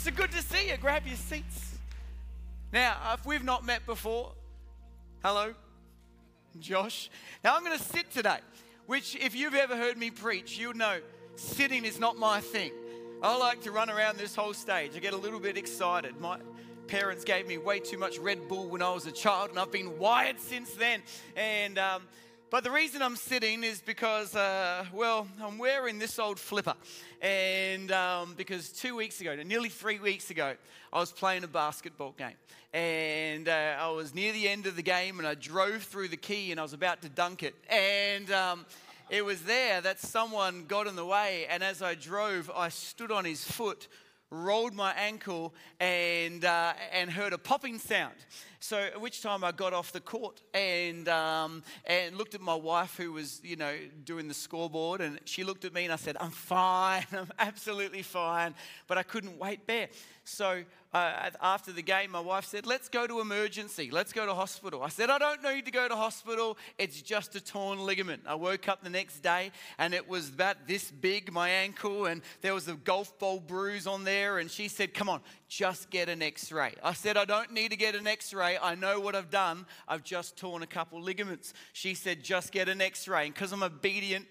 So good to see you. Grab your seats. Now, if we've not met before, hello, Josh. Now I'm going to sit today, which, if you've ever heard me preach, you'll know sitting is not my thing. I like to run around this whole stage. I get a little bit excited. My parents gave me way too much Red Bull when I was a child, and I've been wired since then. And um, but the reason I'm sitting is because, uh, well, I'm wearing this old flipper. And um, because two weeks ago, nearly three weeks ago, I was playing a basketball game. And uh, I was near the end of the game and I drove through the key and I was about to dunk it. And um, it was there that someone got in the way. And as I drove, I stood on his foot rolled my ankle and, uh, and heard a popping sound. So at which time I got off the court and, um, and looked at my wife who was, you know, doing the scoreboard and she looked at me and I said, I'm fine, I'm absolutely fine, but I couldn't wait there. So uh, after the game, my wife said, Let's go to emergency. Let's go to hospital. I said, I don't need to go to hospital. It's just a torn ligament. I woke up the next day and it was about this big, my ankle, and there was a golf ball bruise on there. And she said, Come on, just get an x ray. I said, I don't need to get an x ray. I know what I've done. I've just torn a couple ligaments. She said, Just get an x ray. And because I'm obedient,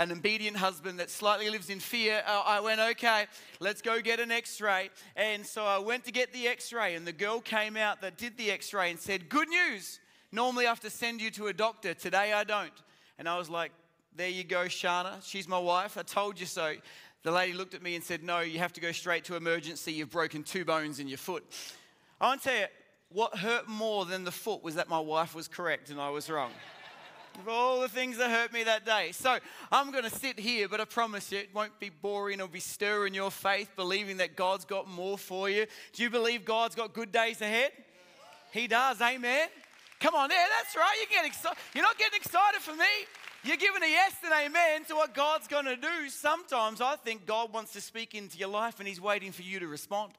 an obedient husband that slightly lives in fear, I went, okay, let's go get an x ray. And so I went to get the x ray, and the girl came out that did the x ray and said, Good news. Normally I have to send you to a doctor. Today I don't. And I was like, There you go, Shana. She's my wife. I told you so. The lady looked at me and said, No, you have to go straight to emergency. You've broken two bones in your foot. I want to tell you, what hurt more than the foot was that my wife was correct and I was wrong of all the things that hurt me that day. So I'm going to sit here, but I promise you it won't be boring or be stirring your faith, believing that God's got more for you. Do you believe God's got good days ahead? He does, amen. Come on, there, that's right. You get excited. You're not getting excited for me. You're giving a yes and amen to what God's going to do. Sometimes I think God wants to speak into your life and He's waiting for you to respond.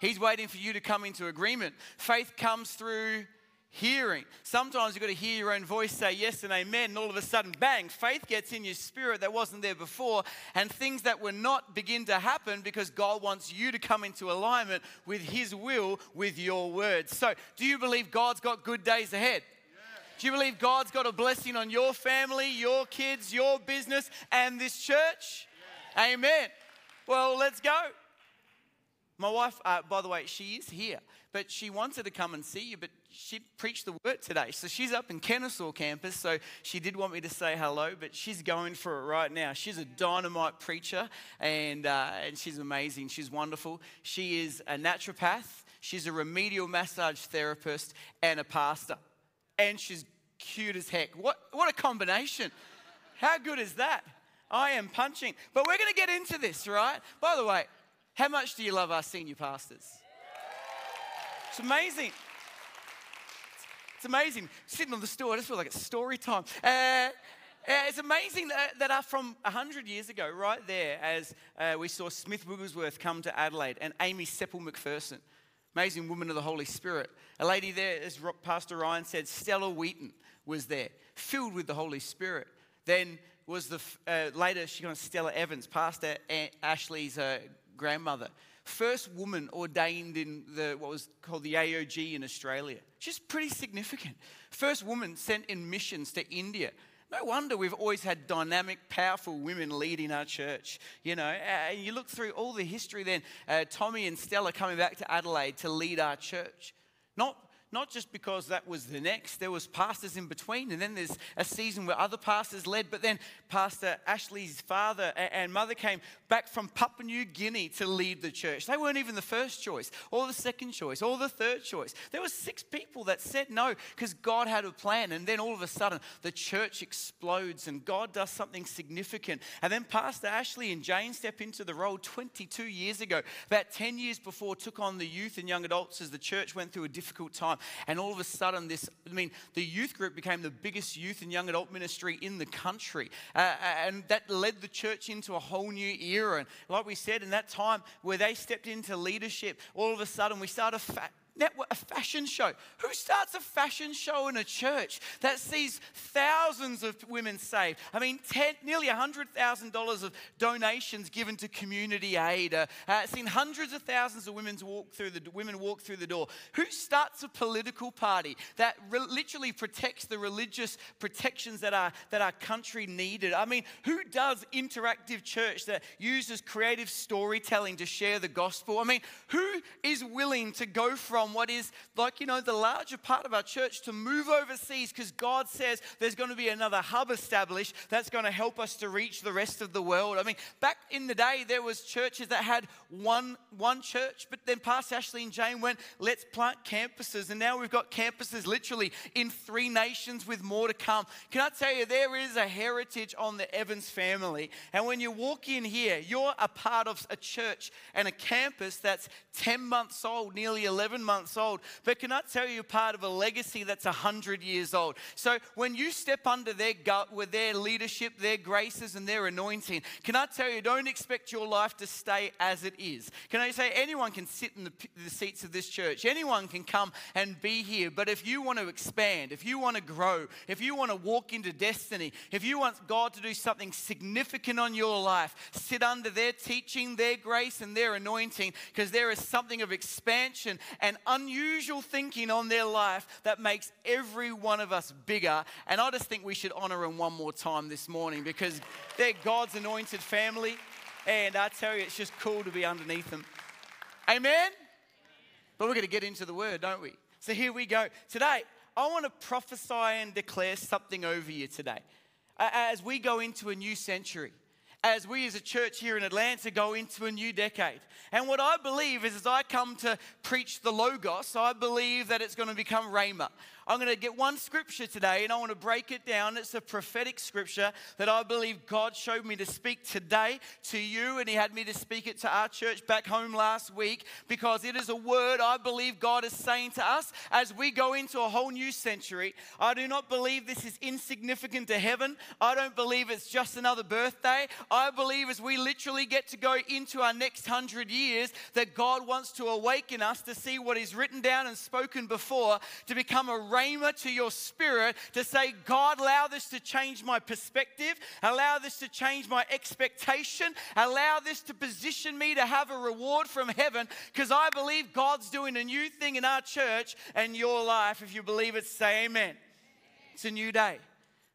He's waiting for you to come into agreement. Faith comes through hearing. Sometimes you've got to hear your own voice say yes and amen, and all of a sudden, bang, faith gets in your spirit that wasn't there before, and things that were not begin to happen because God wants you to come into alignment with His will with your words. So, do you believe God's got good days ahead? Do you believe God's got a blessing on your family, your kids, your business, and this church? Amen. Well, let's go. My wife, uh, by the way, she is here, but she wanted to come and see you, but she preached the word today. So she's up in Kennesaw campus. So she did want me to say hello, but she's going for it right now. She's a dynamite preacher and, uh, and she's amazing. She's wonderful. She is a naturopath, she's a remedial massage therapist, and a pastor. And she's cute as heck. What, what a combination! How good is that? I am punching. But we're going to get into this, right? By the way, how much do you love our senior pastors? It's amazing. It's amazing. Sitting on the stool, I just feel like it's story time. Uh, uh it's amazing that, that uh, from 100 years ago, right there, as uh, we saw Smith Wigglesworth come to Adelaide and Aimee Semple McPherson, amazing woman of the Holy Spirit. A lady there, as Pastor Ryan said, Stella Wheaton was there, filled with the Holy Spirit. Then was the uh, later she got Stella Evans, Pastor Ashley's uh, grandmother first woman ordained in the, what was called the AOG in Australia. She's pretty significant. First woman sent in missions to India. No wonder we've always had dynamic, powerful women leading our church. You know, and you look through all the history then, uh, Tommy and Stella coming back to Adelaide to lead our church. Not not just because that was the next, there was pastors in between, and then there's a season where other pastors led, but then Pastor Ashley's father and mother came back from Papua New Guinea to lead the church. They weren't even the first choice, or the second choice, or the third choice. There were six people that said no because God had a plan, and then all of a sudden the church explodes and God does something significant. And then Pastor Ashley and Jane step into the role 22 years ago, about 10 years before, took on the youth and young adults as the church went through a difficult time. And all of a sudden, this, I mean, the youth group became the biggest youth and young adult ministry in the country. Uh, uh, and that led the church into a whole new era. And like we said, in that time where they stepped into leadership, all of a sudden we started network, a fashion show. Who starts a fashion show in a church that sees thousands of women saved? I mean, 10, nearly $100,000 of donations given to community aid. Uh, uh, seen hundreds of thousands of women walk through the, women walk through the door. Who starts a political party that re- literally protects the religious protections that our, that our country needed? I mean, who does interactive church that uses creative storytelling to share the gospel? I mean, who is willing to go from from what is like, you know, the larger part of our church to move overseas because God says there's going to be another hub established that's going to help us to reach the rest of the world. I mean, back in the day, there was churches that had one, one church, but then Pastor Ashley and Jane went, let's plant campuses. And now we've got campuses literally in three nations with more to come. Can I tell you, there is a heritage on the Evans family. And when you walk in here, you're a part of a church and a campus that's 10 months old, nearly 11 months months old. But can I tell you part of a legacy that's 100 years old? So when you step under their gut with their leadership, their graces, and their anointing, can I tell you, don't expect your life to stay as it is. Can I say, anyone can sit in the, the seats of this church, anyone can come and be here. But if you want to expand, if you want to grow, if you want to walk into destiny, if you want God to do something significant on your life, sit under their teaching, their grace, and their anointing, because there is something of expansion and unusual thinking on their life that makes every one of us bigger. And I just think we should honor them one more time this morning because they're God's anointed family. And I tell you, it's just cool to be underneath them. Amen? But we're going to get into the word, don't we? So here we go. Today, I want to prophesy and declare something over you today. As we go into a new century, as we as a church here in Atlanta go into a new decade. And what I believe is as I come to preach the Logos, I believe that it's going to become Rhema. I'm going to get one scripture today and I want to break it down. It's a prophetic scripture that I believe God showed me to speak today to you, and He had me to speak it to our church back home last week because it is a word I believe God is saying to us as we go into a whole new century. I do not believe this is insignificant to heaven. I don't believe it's just another birthday. I believe as we literally get to go into our next hundred years, that God wants to awaken us to see what is written down and spoken before to become a rhema to your spirit to say, God, allow this to change my perspective, allow this to change my expectation, allow this to position me to have a reward from heaven because I believe God's doing a new thing in our church and your life. If you believe it, say amen. It's a new day.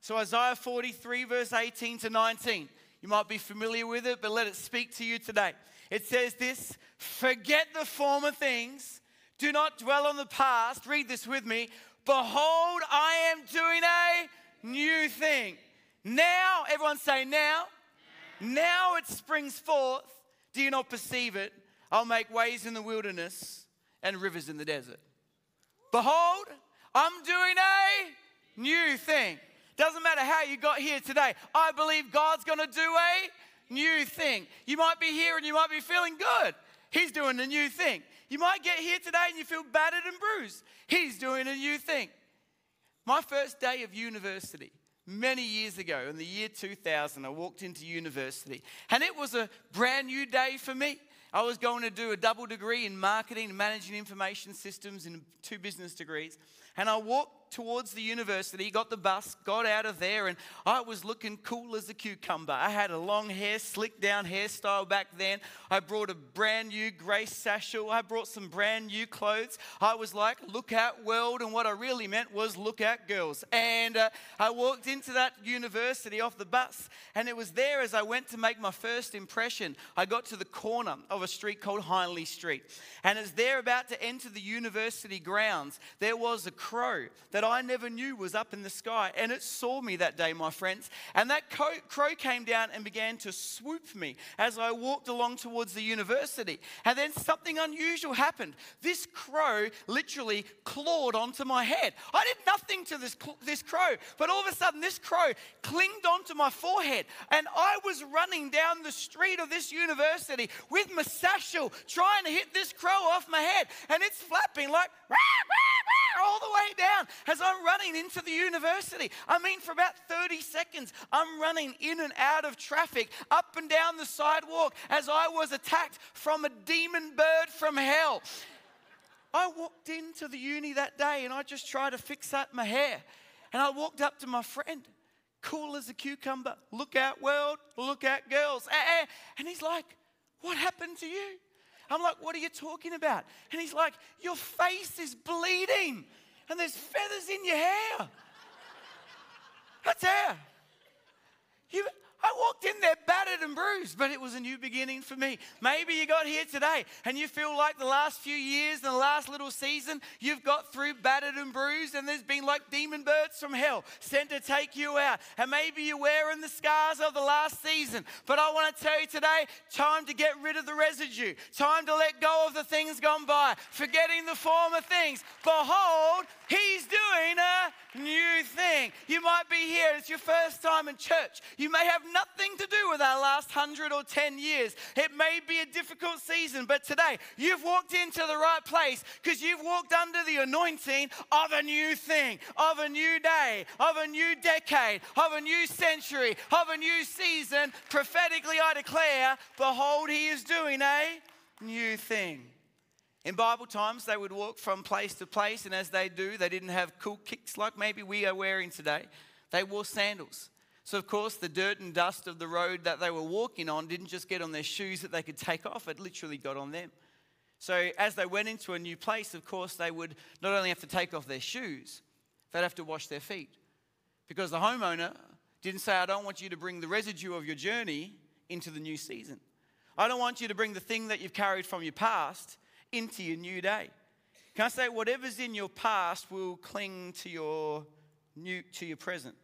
So, Isaiah 43, verse 18 to 19. You might be familiar with it, but let it speak to you today. It says this Forget the former things, do not dwell on the past. Read this with me. Behold, I am doing a new thing. Now, everyone say now. Now it springs forth. Do you not perceive it? I'll make ways in the wilderness and rivers in the desert. Behold, I'm doing a new thing. Doesn't matter how you got here today. I believe God's going to do a new thing. You might be here and you might be feeling good. He's doing a new thing. You might get here today and you feel battered and bruised. He's doing a new thing. My first day of university, many years ago, in the year 2000, I walked into university and it was a brand new day for me. I was going to do a double degree in marketing and managing information systems and two business degrees. And I walked towards the university, got the bus, got out of there, and I was looking cool as a cucumber. I had a long hair, slick down hairstyle back then. I brought a brand new grey satchel. I brought some brand new clothes. I was like, look out, world. And what I really meant was, look out, girls. And uh, I walked into that university off the bus, and it was there as I went to make my first impression. I got to the corner of a street called Hindley Street. And as they're about to enter the university grounds, there was a crow that I never knew was up in the sky. And it saw me that day, my friends. And that crow came down and began to swoop me as I walked along towards the university. And then something unusual happened. This crow literally clawed onto my head. I did nothing to this, this crow, but all of a sudden, this crow clinged onto my forehead. And I was running down the street of this university with my satchel trying to hit this crow off my head. And it's flapping like, rah, rah, all the way down as I'm running into the university. I mean, for about 30 seconds, I'm running in and out of traffic, up and down the sidewalk, as I was attacked from a demon bird from hell. I walked into the uni that day and I just tried to fix up my hair. And I walked up to my friend, cool as a cucumber, look out world, look out girls. Eh, eh. And he's like, What happened to you? I'm like, What are you talking about? And he's like, Your face is bleeding and there's feathers in your hair. That's hair. You, I walked in there battered and bruised, but it was a new beginning for me. Maybe you got here today and you feel like the last few years and the last little season you've got through battered and bruised, and there's been like demon birds from hell sent to take you out. And maybe you're wearing the scars of the last season. But I want to tell you today time to get rid of the residue, time to let go of the things gone by, forgetting the former things. Behold, He's doing a new thing. You might be here, it's your first time in church. You may have nothing to do with our last hundred or 10 years. It may be a difficult season, but today you've walked into the right place because you've walked under the anointing of a new thing, of a new day, of a new decade, of a new century, of a new season. Prophetically, I declare, behold, he is doing a new thing. In Bible times, they would walk from place to place, and as they do, they didn't have cool kicks like maybe we are wearing today. They wore sandals. So, of course, the dirt and dust of the road that they were walking on didn't just get on their shoes that they could take off, it literally got on them. So, as they went into a new place, of course, they would not only have to take off their shoes, they'd have to wash their feet. Because the homeowner didn't say, I don't want you to bring the residue of your journey into the new season. I don't want you to bring the thing that you've carried from your past into your new day. Can I say, whatever's in your past will cling to your new to your present.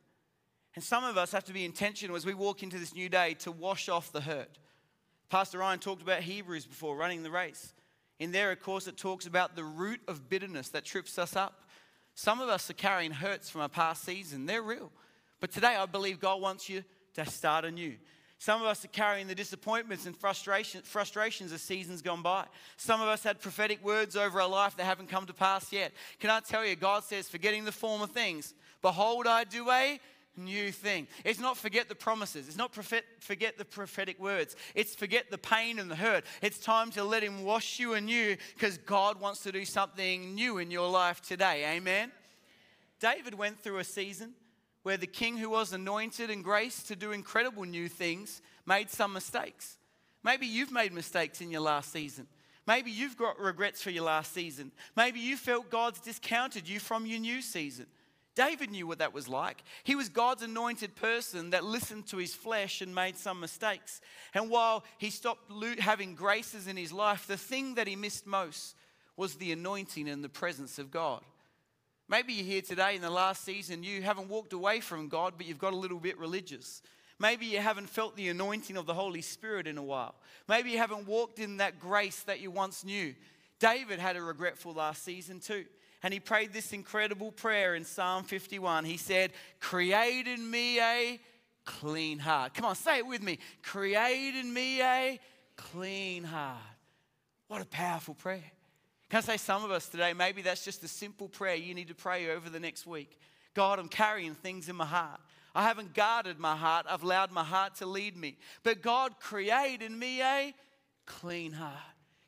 And some of us have to be intentional as we walk into this new day to wash off the hurt. Pastor Ryan talked about Hebrews before running the race. In there, of course, it talks about the root of bitterness that trips us up. Some of us are carrying hurts from a past season, they're real. But today, I believe God wants you to start anew. Some of us are carrying the disappointments and frustration, frustrations of seasons gone by. Some of us had prophetic words over our life that haven't come to pass yet. Can I tell you, God says, forgetting the former things, behold, I do a new thing. It's not forget the promises. It's not forget the prophetic words. It's forget the pain and the hurt. It's time to let Him wash you anew because God wants to do something new in your life today. Amen. David went through a season where the king who was anointed and graced to do incredible new things made some mistakes. Maybe you've made mistakes in your last season. Maybe you've got regrets for your last season. Maybe you felt God's discounted you from your new season. David knew what that was like. He was God's anointed person that listened to his flesh and made some mistakes. And while he stopped having graces in his life, the thing that he missed most was the anointing and the presence of God. Maybe you're here today in the last season, you haven't walked away from God, but you've got a little bit religious. Maybe you haven't felt the anointing of the Holy Spirit in a while. Maybe you haven't walked in that grace that you once knew. David had a regretful last season too. And he prayed this incredible prayer in Psalm 51. He said, Create in me a clean heart. Come on, say it with me. Create in me a clean heart. What a powerful prayer. Can I say some of us today, maybe that's just a simple prayer you need to pray over the next week. God, I'm carrying things in my heart. I haven't guarded my heart. I've allowed my heart to lead me. But God create in me a clean heart.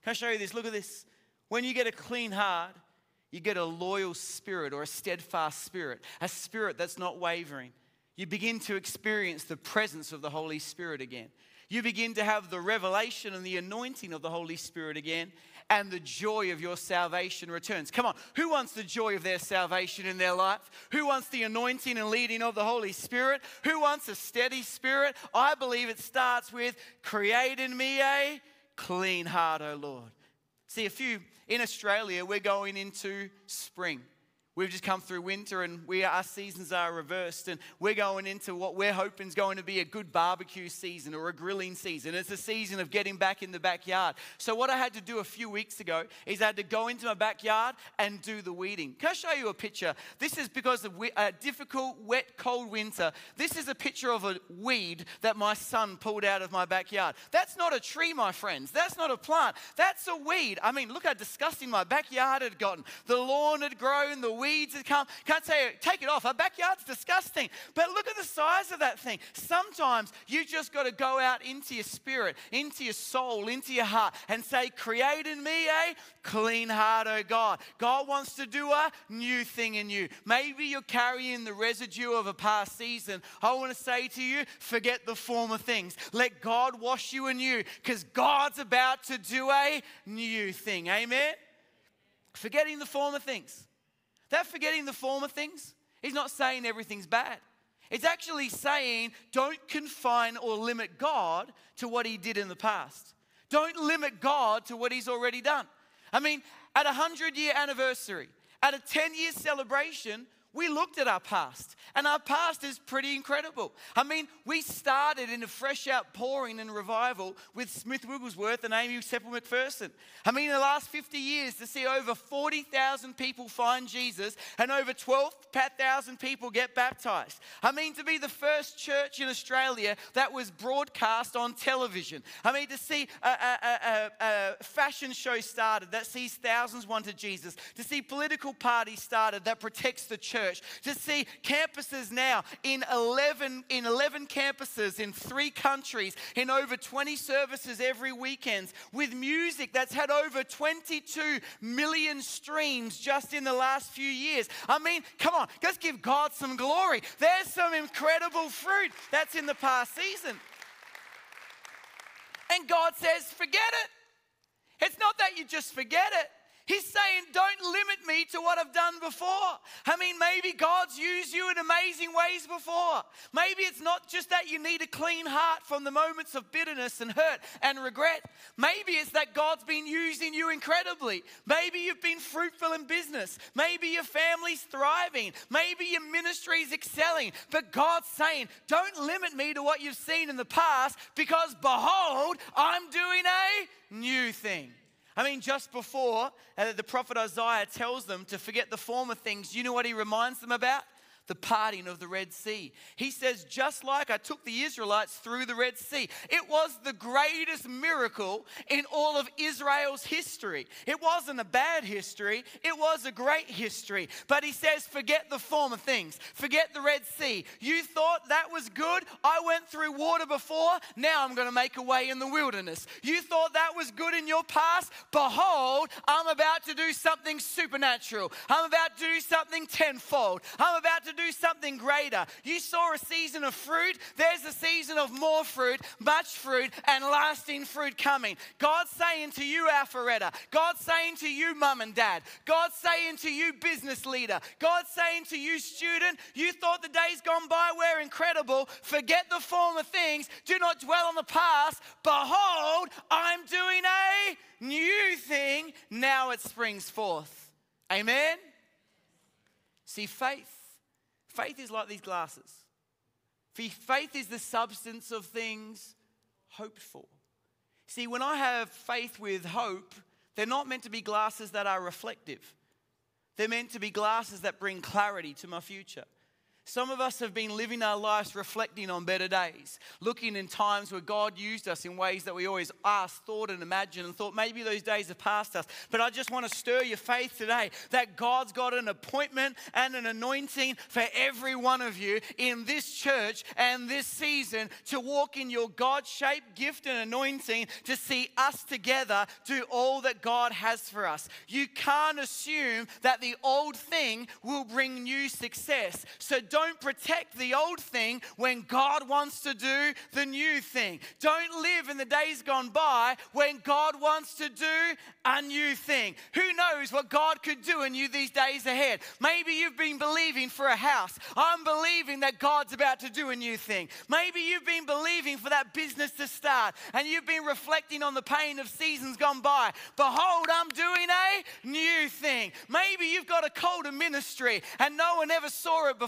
Can I show you this? Look at this. When you get a clean heart, you get a loyal spirit or a steadfast spirit, a spirit that's not wavering. You begin to experience the presence of the Holy Spirit again. You begin to have the revelation and the anointing of the Holy Spirit again, and the joy of your salvation returns. Come on, who wants the joy of their salvation in their life? Who wants the anointing and leading of the Holy Spirit? Who wants a steady spirit? I believe it starts with create in me a clean heart, O Lord. See, a few in Australia, we're going into spring. We've just come through winter and we, our seasons are reversed, and we're going into what we're hoping is going to be a good barbecue season or a grilling season. It's a season of getting back in the backyard. So, what I had to do a few weeks ago is I had to go into my backyard and do the weeding. Can I show you a picture? This is because of a difficult, wet, cold winter. This is a picture of a weed that my son pulled out of my backyard. That's not a tree, my friends. That's not a plant. That's a weed. I mean, look how disgusting my backyard had gotten. The lawn had grown, the weeds that come. Can't say, take it off. Our backyard's disgusting. But look at the size of that thing. Sometimes you just got to go out into your spirit, into your soul, into your heart, and say, Create in me a clean heart, oh God. God wants to do a new thing in you. Maybe you're carrying the residue of a past season. I want to say to you, forget the former things. Let God wash you anew because God's about to do a new thing. Amen? Forgetting the former things. That forgetting the former things, he's not saying everything's bad. It's actually saying don't confine or limit God to what he did in the past. Don't limit God to what he's already done. I mean, at a 100 year anniversary, at a 10 year celebration, we looked at our past, and our past is pretty incredible. I mean, we started in a fresh outpouring and revival with Smith Wigglesworth and Aimee Semple McPherson. I mean, in the last 50 years, to see over 40,000 people find Jesus and over 12,000 people get baptized. I mean, to be the first church in Australia that was broadcast on television. I mean, to see a, a, a, a fashion show started that sees thousands want to Jesus, to see political parties started that protects the church church, to see campuses now in 11, in 11 campuses in three countries, in over 20 services every weekend, with music that's had over 22 million streams just in the last few years. I mean, come on, let's give God some glory. There's some incredible fruit that's in the past season. And God says, forget it. It's not that you just forget it. He's saying, don't limit me to what I've done before. I mean, maybe God's used you in amazing ways before. Maybe it's not just that you need a clean heart from the moments of bitterness and hurt and regret. Maybe it's that God's been using you incredibly. Maybe you've been fruitful in business. Maybe your family's thriving. Maybe your ministry's excelling. But God's saying, don't limit me to what you've seen in the past because behold, I'm doing a new thing. I mean, just before uh, the prophet Isaiah tells them to forget the former things, you know what he reminds them about? The parting of the Red Sea. He says, just like I took the Israelites through the Red Sea, it was the greatest miracle in all of Israel's history. It wasn't a bad history, it was a great history. But he says, forget the former things, forget the Red Sea. You thought that was good? I went through water before, now I'm going to make a way in the wilderness. You thought that was good in your past? Behold, I'm about to do something supernatural. I'm about to do something tenfold. I'm about to do something greater. You saw a season of fruit, there's a season of more fruit, much fruit, and lasting fruit coming. God's saying to you, Alpharetta, God's saying to you, mum and dad, God's saying to you, business leader, God's saying to you, student, you thought the days gone by were incredible. Forget the former things, do not dwell on the past. Behold, I'm doing a new thing. Now it springs forth. Amen. See, faith Faith is like these glasses. Faith is the substance of things hoped for. See, when I have faith with hope, they're not meant to be glasses that are reflective. They're meant to be glasses that bring clarity to my future. Some of us have been living our lives reflecting on better days, looking in times where God used us in ways that we always asked, thought, and imagined, and thought maybe those days have passed us. But I just want to stir your faith today that God's got an appointment and an anointing for every one of you in this church and this season to walk in your God shaped gift and anointing to see us together do all that God has for us. You can't assume that the old thing will bring new success. So don't protect the old thing when God wants to do the new thing. Don't live in the days gone by when God wants to do a new thing. Who knows what God could do in you these days ahead? Maybe you've been believing for a house. I'm believing that God's about to do a new thing. Maybe you've been believing for that business to start and you've been reflecting on the pain of seasons gone by. Behold, I'm doing a new thing. Maybe you've got a call to ministry and no one ever saw it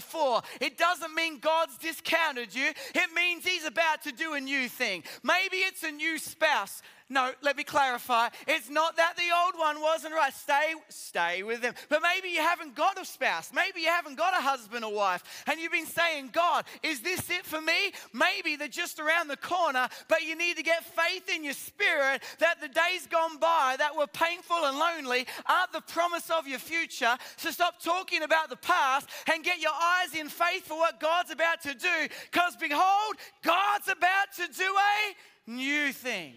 it doesn't mean God's discounted you. It means He's about to do a new thing. Maybe it's a new spouse No, let me clarify. It's not that the old one wasn't right. Stay, stay with them. But maybe you haven't got a spouse. Maybe you haven't got a husband or wife. And you've been saying, God, is this it for me? Maybe they're just around the corner, but you need to get faith in your spirit that the days gone by that were painful and lonely aren't the promise of your future. So stop talking about the past and get your eyes in faith for what God's about to do. Because behold, God's about to do a new thing.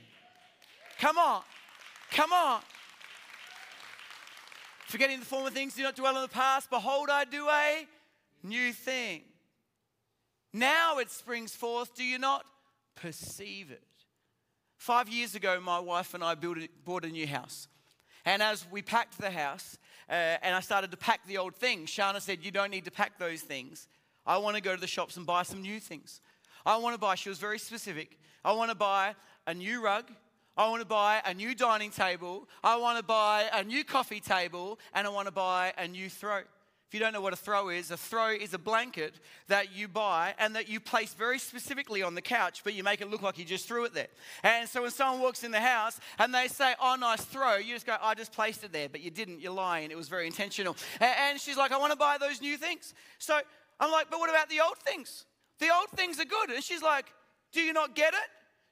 Come on. Come on. Forgetting the former things, do not dwell on the past. Behold, I do a new thing. Now it springs forth. Do you not perceive it? Five years ago, my wife and I built a, bought a new house. And as we packed the house, uh, and I started to pack the old things, Shana said, You don't need to pack those things. I want to go to the shops and buy some new things. I want to buy, she was very specific. I want to buy a new rug I want to buy a new dining table. I want to buy a new coffee table. And I want to buy a new throw. If you don't know what a throw is, a throw is a blanket that you buy and that you place very specifically on the couch, but you make it look like you just threw it there. And so when someone walks in the house and they say, Oh, nice throw, you just go, I just placed it there, but you didn't, you're lying. It was very intentional. And she's like, I want to buy those new things. So I'm like, But what about the old things? The old things are good. And she's like, Do you not get it?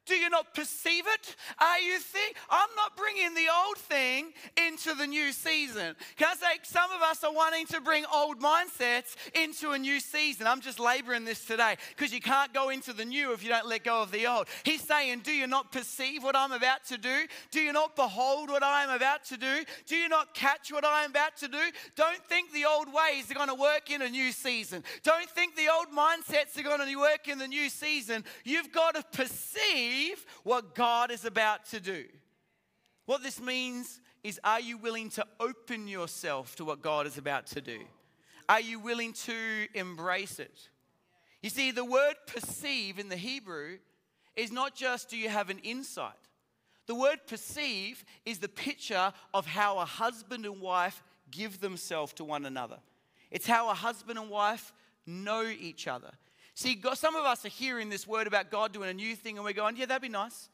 Do you not perceive it? Are you think I'm not bringing the old thing into the new season? Can I say some of us are wanting to bring old mindsets into a new season? I'm just laboring this today because you can't go into the new if you don't let go of the old. He's saying, Do you not perceive what I'm about to do? Do you not behold what I am about to do? Do you not catch what I am about to do? Don't think the old ways are going to work in a new season. Don't think the old mindsets are going to work in the new season. You've got to perceive what God is about to do. What this means is are you willing to open yourself to what God is about to do? Are you willing to embrace it? You see, the word perceive in the Hebrew is not just do you have an insight. The word perceive is the picture of how a husband and wife give themselves to one another. It's how a husband and wife know each other. See, some of us are hearing this word about God doing a new thing, and we're going, yeah, that'd be nice.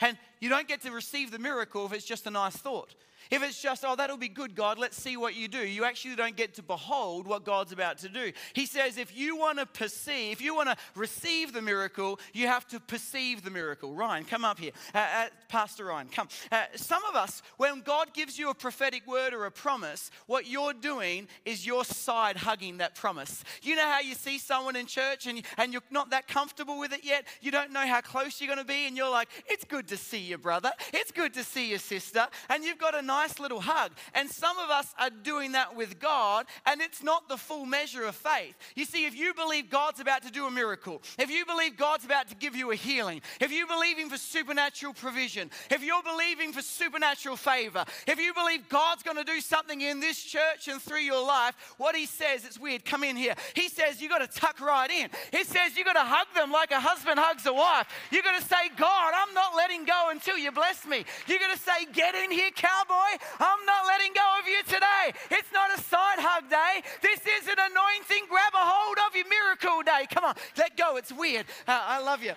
And you don't get to receive the miracle if it's just a nice thought. If it's just, oh, that'll be good, God, let's see what you do, you actually don't get to behold what God's about to do. He says, if you want to perceive, if you want to receive the miracle, you have to perceive the miracle. Ryan, come up here. Uh, uh, Pastor Ryan, come. Uh, some of us, when God gives you a prophetic word or a promise, what you're doing is you're side hugging that promise. You know how you see someone in church and, and you're not that comfortable with it yet? You don't know how close you're going to be, and you're like, it's good to see you, brother. It's good to see you, sister. And you've got a nice nice little hug. And some of us are doing that with God, and it's not the full measure of faith. You see, if you believe God's about to do a miracle, if you believe God's about to give you a healing, if you're believing for supernatural provision, if you're believing for supernatural favor, if you believe God's going to do something in this church and through your life, what He says, it's weird, come in here. He says you got to tuck right in. He says you got to hug them like a husband hugs a wife. You got to say, God, I'm not letting go until you bless me. You got to say, get in here, cowboy. I'm not letting go of you today. It's not a side hug day. This is an anointing, grab a hold of your miracle day. Come on, let go. It's weird. Uh, I love you.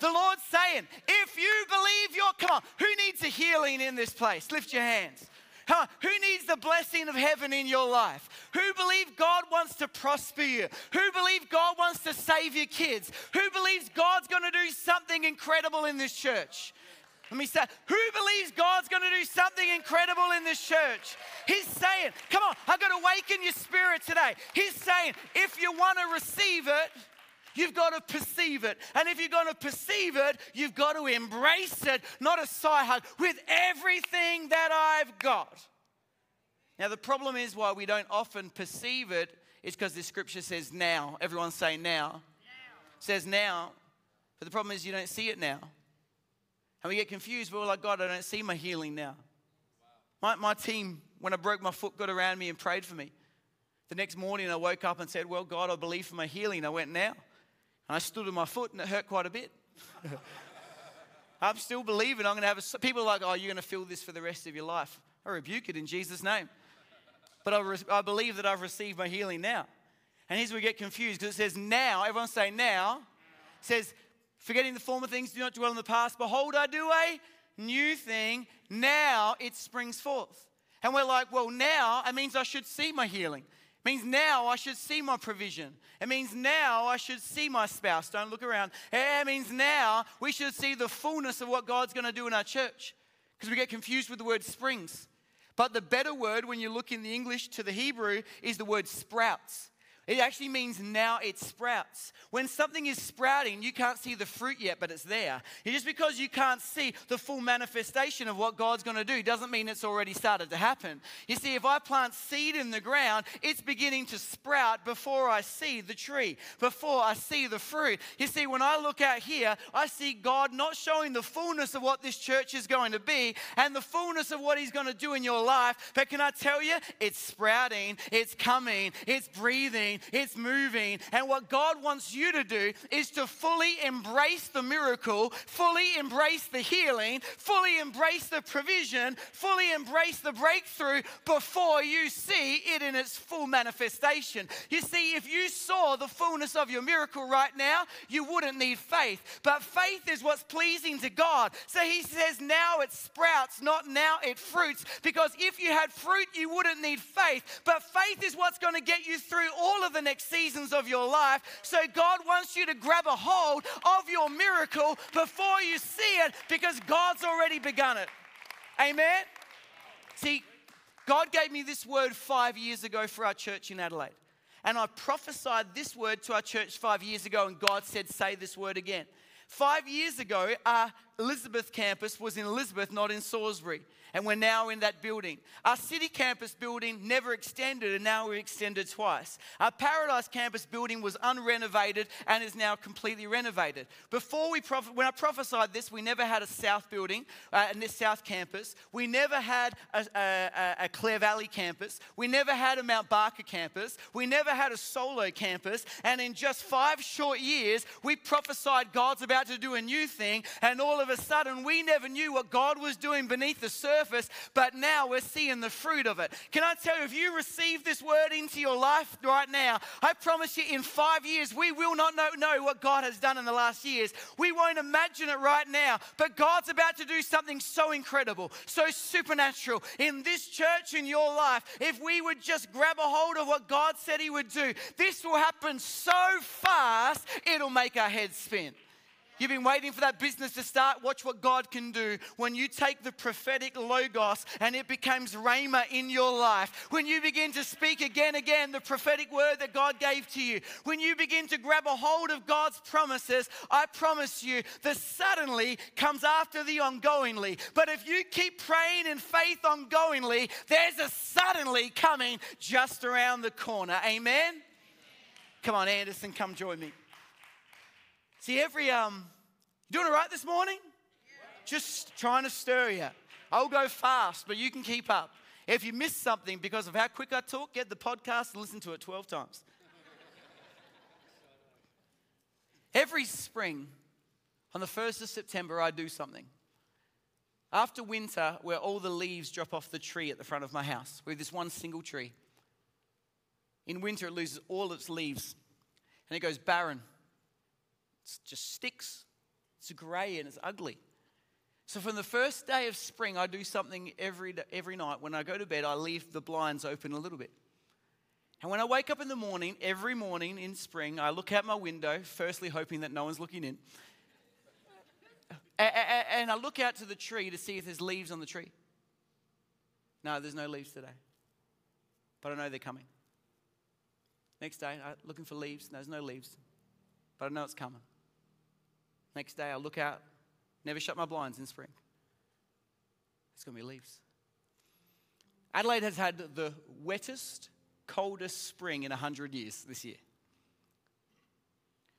The Lord's saying, if you believe you're, come on, who needs a healing in this place? Lift your hands. Huh? Who needs the blessing of heaven in your life? Who believe God wants to prosper you? Who believe God wants to save your kids? Who believes God's going to do something incredible in this church? Let me say, who believes God's going to do something incredible in this church? He's saying, come on, I've got to awaken your spirit today. He's saying, if you want to receive it, You've got to perceive it. And if you're going to perceive it, you've got to embrace it, not a side hug, with everything that I've got. Now, the problem is why we don't often perceive it is because the scripture says now. Everyone say now. now. says now. But the problem is you don't see it now. And we get confused. We're like, God, I don't see my healing now. My, my team, when I broke my foot, got around me and prayed for me. The next morning, I woke up and said, Well, God, I believe for my healing. I went now. And I stood on my foot and it hurt quite a bit. I'm still believing I'm going to have a. People are like, Oh, you're going to feel this for the rest of your life. I rebuke it in Jesus' name. But I, re- I believe that I've received my healing now. And here's where we get confused because it says now, everyone say now. It says Forgetting the former things, do not dwell in the past. Behold, I do a new thing. Now it springs forth. And we're like, well, now it means I should see my healing. It means now I should see my provision. It means now I should see my spouse. Don't look around. It means now we should see the fullness of what God's going to do in our church. Because we get confused with the word springs. But the better word when you look in the English to the Hebrew is the word sprouts. It actually means now it sprouts. When something is sprouting, you can't see the fruit yet, but it's there. just because you can't see the full manifestation of what God's going to do doesn't mean it's already started to happen. You see, if I plant seed in the ground, it's beginning to sprout before I see the tree, before I see the fruit. You see, when I look out here, I see God not showing the fullness of what this church is going to be and the fullness of what He's going to do in your life. But can I tell you, it's sprouting, it's coming, it's breathing it's moving. And what God wants you to do is to fully embrace the miracle, fully embrace the healing, fully embrace the provision, fully embrace the breakthrough before you see it in its full manifestation. You see, if you saw the fullness of your miracle right now, you wouldn't need faith. But faith is what's pleasing to God. So he says, now it sprouts, not now it fruits. Because if you had fruit, you wouldn't need faith. But faith is what's going to get you through all of the next seasons of your life. So God wants you to grab a hold of your miracle before you see it because God's already begun it. Amen? See, God gave me this word five years ago for our church in Adelaide. And I prophesied this word to our church five years ago, and God said, Say this word again. Five years ago, our Elizabeth campus was in Elizabeth, not in Salisbury and we're now in that building. Our city campus building never extended, and now we extended twice. Our Paradise campus building was unrenovated and is now completely renovated. Before we, when I prophesied this, we never had a south building, uh, in this south campus. We never had a, a, a Clare Valley campus. We never had a Mount Barker campus. We never had a solo campus. And in just five short years, we prophesied God's about to do a new thing, and all of a sudden, we never knew what God was doing beneath the surface surface, but now we're seeing the fruit of it. Can I tell you, if you receive this word into your life right now, I promise you in five years, we will not know, know what God has done in the last years. We won't imagine it right now, but God's about to do something so incredible, so supernatural in this church, in your life. If we would just grab a hold of what God said He would do, this will happen so fast, it'll make our heads spin. You've been waiting for that business to start. Watch what God can do when you take the prophetic logos and it becomes rhema in your life. When you begin to speak again, again, the prophetic word that God gave to you. When you begin to grab a hold of God's promises, I promise you, the suddenly comes after the ongoingly. But if you keep praying in faith ongoingly, there's a suddenly coming just around the corner. Amen? Come on, Anderson, come join me. See, every, um, doing all right this morning? Just trying to stir you. I'll go fast, but you can keep up. If you miss something because of how quick I talk, get the podcast and listen to it 12 times. Every spring, on the 1st of September, I do something. After winter, where all the leaves drop off the tree at the front of my house, with this one single tree. In winter, it loses all its leaves and it goes barren. It just sticks. It's grey and it's ugly. So from the first day of spring, I do something every, every night. When I go to bed, I leave the blinds open a little bit. And when I wake up in the morning, every morning in spring, I look out my window, firstly hoping that no one's looking in. And I look out to the tree to see if there's leaves on the tree. No, there's no leaves today. But I know they're coming. Next day, I'm looking for leaves. There's no leaves. But I know it's coming. Next day, I look out, never shut my blinds in spring. It's going to be leaves. Adelaide has had the wettest, coldest spring in 100 years this year.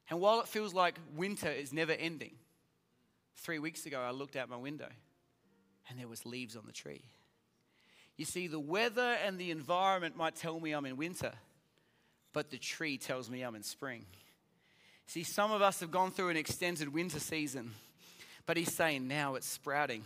And while it feels like winter is never ending, three weeks ago I looked out my window and there was leaves on the tree. You see, the weather and the environment might tell me I'm in winter, but the tree tells me I'm in spring. See, some of us have gone through an extended winter season, but he's saying now it's sprouting,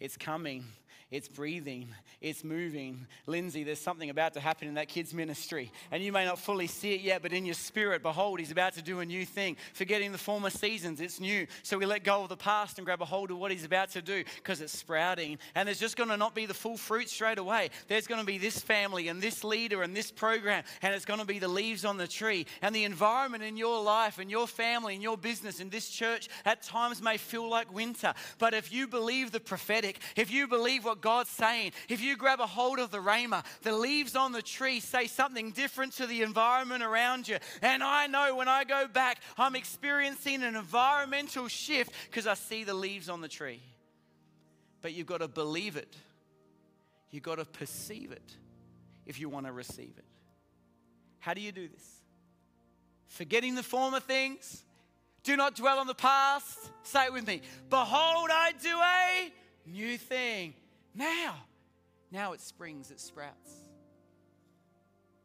it's coming, it's breathing, it's moving. Lindsay, there's something about to happen in that kid's ministry. And you may not fully see it yet, but in your spirit, behold, he's about to do a new thing. Forgetting the former seasons, it's new. So we let go of the past and grab a hold of what he's about to do because it's sprouting. And there's just going to not be the full fruit straight away. There's going to be this family and this leader and this program, and it's going to be the leaves on the tree. And the environment in your life and your family and your business and this church at times may feel like winter. But if you believe the prophetic, if you believe what God's saying. If you grab a hold of the rhema, the leaves on the tree say something different to the environment around you. And I know when I go back, I'm experiencing an environmental shift because I see the leaves on the tree. But you've got to believe it, you've got to perceive it if you want to receive it. How do you do this? Forgetting the former things. Do not dwell on the past. Say it with me. Behold, I do a new thing. Now, now it springs, it sprouts.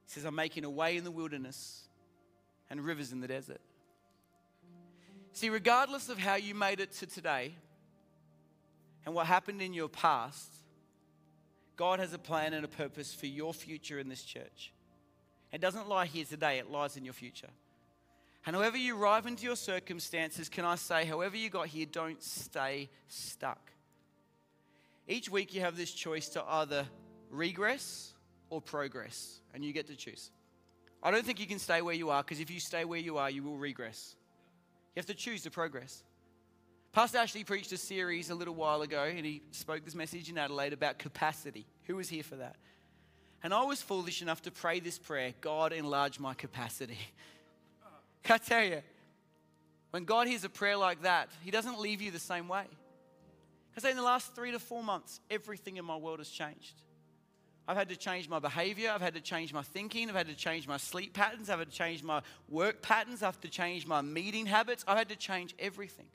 He says, I'm making a way in the wilderness and rivers in the desert. See, regardless of how you made it to today and what happened in your past, God has a plan and a purpose for your future in this church. It doesn't lie here today, it lies in your future. And however you arrive into your circumstances, can I say, however you got here, don't stay stuck. Each week you have this choice to either regress or progress, and you get to choose. I don't think you can stay where you are because if you stay where you are, you will regress. You have to choose to progress. Pastor Ashley preached a series a little while ago and he spoke this message in Adelaide about capacity. Who was here for that? And I was foolish enough to pray this prayer God, enlarge my capacity. I tell you, when God hears a prayer like that, He doesn't leave you the same way. Because in the last three to four months, everything in my world has changed. I've had to change my behavior. I've had to change my thinking. I've had to change my sleep patterns. I've had to change my work patterns. I've had to change my meeting habits. I've had to change everything.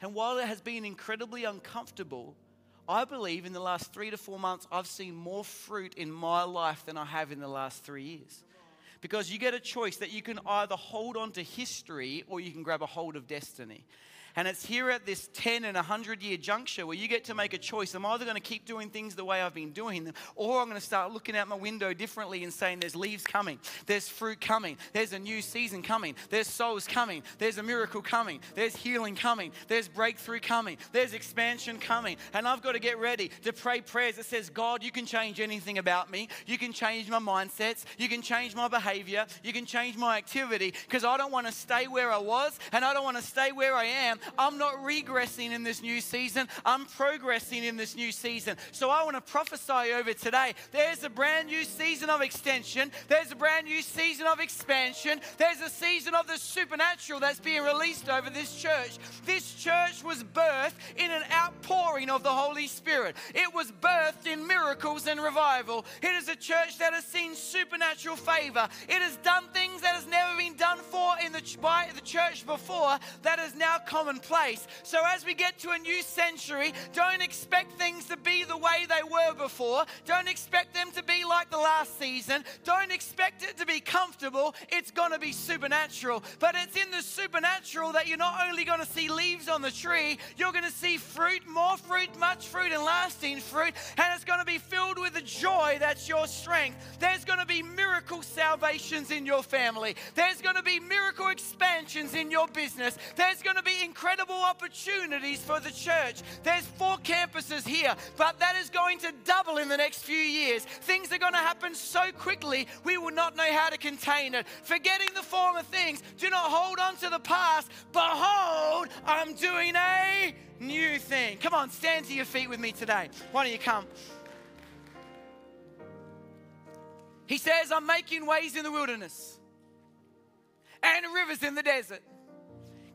And while it has been incredibly uncomfortable, I believe in the last three to four months, I've seen more fruit in my life than I have in the last three years. Because you get a choice that you can either hold on to history or you can grab a hold of destiny. And it's here at this 10 and 100 year juncture where you get to make a choice. I'm either going to keep doing things the way I've been doing them, or I'm going to start looking out my window differently and saying, There's leaves coming, there's fruit coming, there's a new season coming, there's souls coming, there's a miracle coming, there's healing coming, there's breakthrough coming, there's expansion coming. And I've got to get ready to pray prayers that says, God, you can change anything about me. You can change my mindsets. You can change my behavior. You can change my activity because I don't want to stay where I was and I don't want to stay where I am. I'm not regressing in this new season, I'm progressing in this new season. So I want to prophesy over today. There's a brand new season of extension, there's a brand new season of expansion, there's a season of the supernatural that's being released over this church. This church was birthed in an outpouring of the Holy Spirit, it was birthed in miracles and revival. It is a church that has seen supernatural favor, it has done things that has never been done for in the, by the church before that is now common place. So as we get to a new century, don't expect things to be the way they were before. Don't expect them to be like the last season. Don't expect it to be comfortable. It's going to be supernatural. But it's in the supernatural that you're not only going to see leaves on the tree, you're going to see fruit, more fruit, much fruit, and lasting fruit. And it's going to be filled with the joy that's your strength. There's going to be miracle salvations in your family. There's going to be miracle expansions in your business. There's going to be incredible incredible opportunities for the church. There's four campuses here, but that is going to double in the next few years. Things are going to happen so quickly, we will not know how to contain it. Forgetting the former things, do not hold on to the past. Behold, I'm doing a new thing. Come on, stand to your feet with me today. Why don't you come? He says, I'm making ways in the wilderness and rivers in the desert.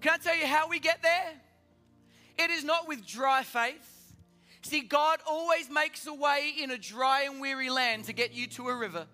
Can I tell you how we get there? It is not with dry faith. See, God always makes a way in a dry and weary land to get you to a river.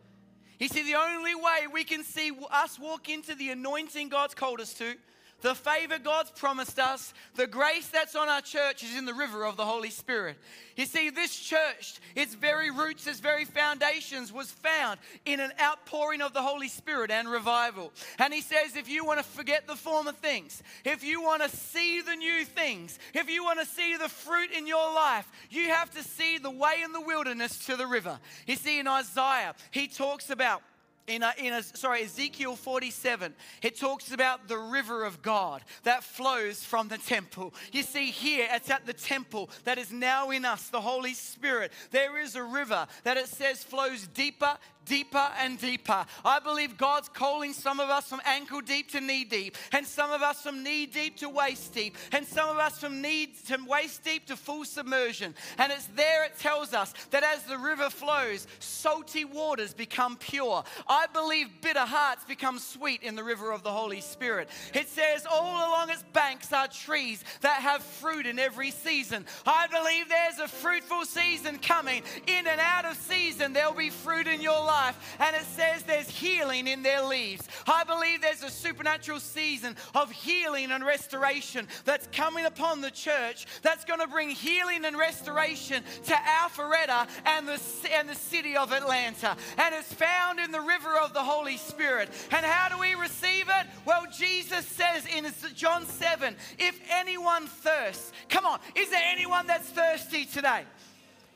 He said the only way we can see us walk into the anointing God's called us to, the favor God's promised us, the grace that's on our church is in the river of the Holy Spirit. You see, this church, its very roots, its very foundations was found in an outpouring of the Holy Spirit and revival. And he says, if you want to forget the former things, if you want to see the new things, if you want to see the fruit in your life, you have to see the way in the wilderness to the river. You see, in Isaiah, he talks about in, a, in a, sorry Ezekiel 47 it talks about the river of God that flows from the temple. You see here it's at the temple that is now in us the Holy Spirit. There is a river that it says flows deeper deeper and deeper. I believe God's calling some of us from ankle deep to knee deep, and some of us from knee deep to waist deep, and some of us from knee to waist deep to full submersion. And it's there it tells us that as the river flows, salty waters become pure. I believe bitter hearts become sweet in the river of the Holy Spirit. It says all along its banks are trees that have fruit in every season. I believe there's a fruitful season coming. In and out of season, there'll be fruit in your life life, and it says there's healing in their leaves. I believe there's a supernatural season of healing and restoration that's coming upon the church that's going to bring healing and restoration to Alpharetta and the, and the city of Atlanta. And it's found in the river of the Holy Spirit. And how do we receive it? Well, Jesus says in John 7 if anyone thirsts, come on, is there anyone that's thirsty today?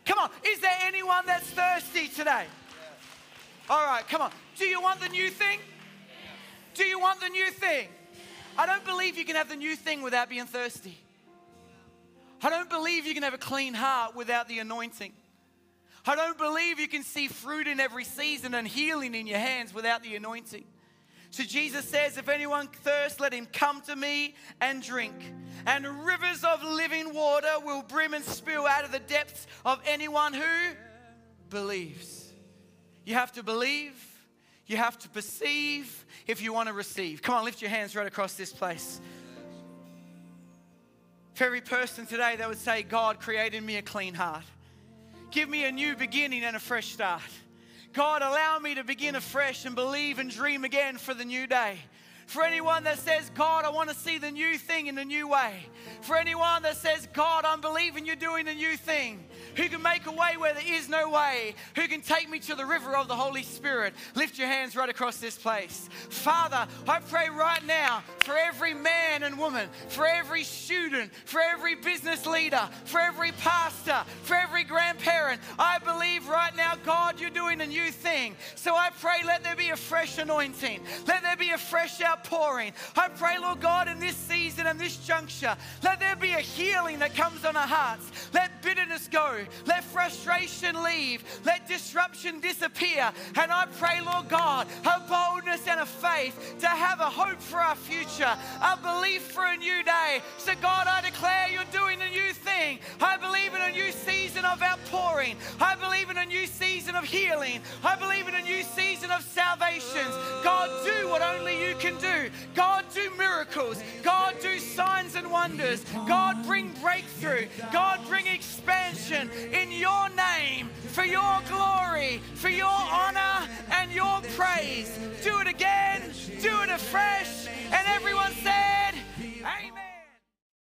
Come on, is there anyone that's thirsty today? All right, come on. Do you want the new thing? Do you want the new thing? I don't believe you can have the new thing without being thirsty. I don't believe you can have a clean heart without the anointing. I don't believe you can see fruit in every season and healing in your hands without the anointing. So Jesus says, If anyone thirsts, let him come to me and drink. And rivers of living water will brim and spill out of the depths of anyone who believes. You have to believe, you have to perceive if you want to receive. Come on, lift your hands right across this place. For every person today that would say, God created me a clean heart, give me a new beginning and a fresh start. God, allow me to begin afresh and believe and dream again for the new day. For anyone that says, God, I want to see the new thing in a new way. For anyone that says, God, I'm believing you're doing a new thing. Who can make a way where there is no way? Who can take me to the river of the Holy Spirit? Lift your hands right across this place. Father, I pray right now for every man and woman, for every student, for every business leader, for every pastor, for every grandparent. I believe right now, God, you're doing a new thing. So I pray, let there be a fresh anointing. Let there be a fresh outpouring. I pray, Lord God, in this season and this juncture, let there be a healing that comes on our hearts. Let bitterness go. Let frustration leave. Let disruption disappear. And I pray, Lord God, a boldness and a faith to have a hope for our future, a belief for a new day. So, God, I declare you're doing a new thing. I believe in a new season of outpouring. I believe in a new season of healing. I believe in a new season of salvations. God, do what only you can do do. God, do miracles. God, do signs and wonders. God, bring breakthrough. God, bring expansion heaven in your name for your glory, for your honor and your praise. Do it again, do it afresh. And everyone said, Amen.